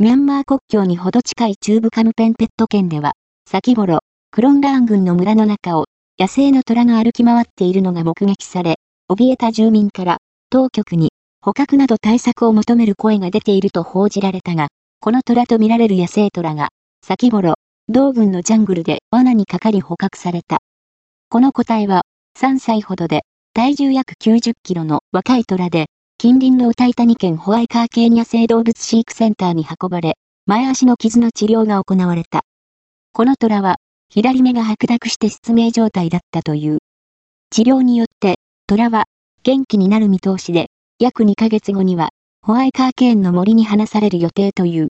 ミャンマー国境にほど近い中部カムペンペット県では、先頃、クロンラーン郡の村の中を野生の虎が歩き回っているのが目撃され、怯えた住民から当局に捕獲など対策を求める声が出ていると報じられたが、この虎とみられる野生虎が、先頃、同郡のジャングルで罠にかかり捕獲された。この個体は、3歳ほどで、体重約90キロの若い虎で、近隣のタイタニ県ホワイカー系野生動物飼育センターに運ばれ、前足の傷の治療が行われた。この虎は、左目が白濁して失明状態だったという。治療によって、虎は元気になる見通しで、約2ヶ月後には、ホワイカーケーンの森に放される予定という。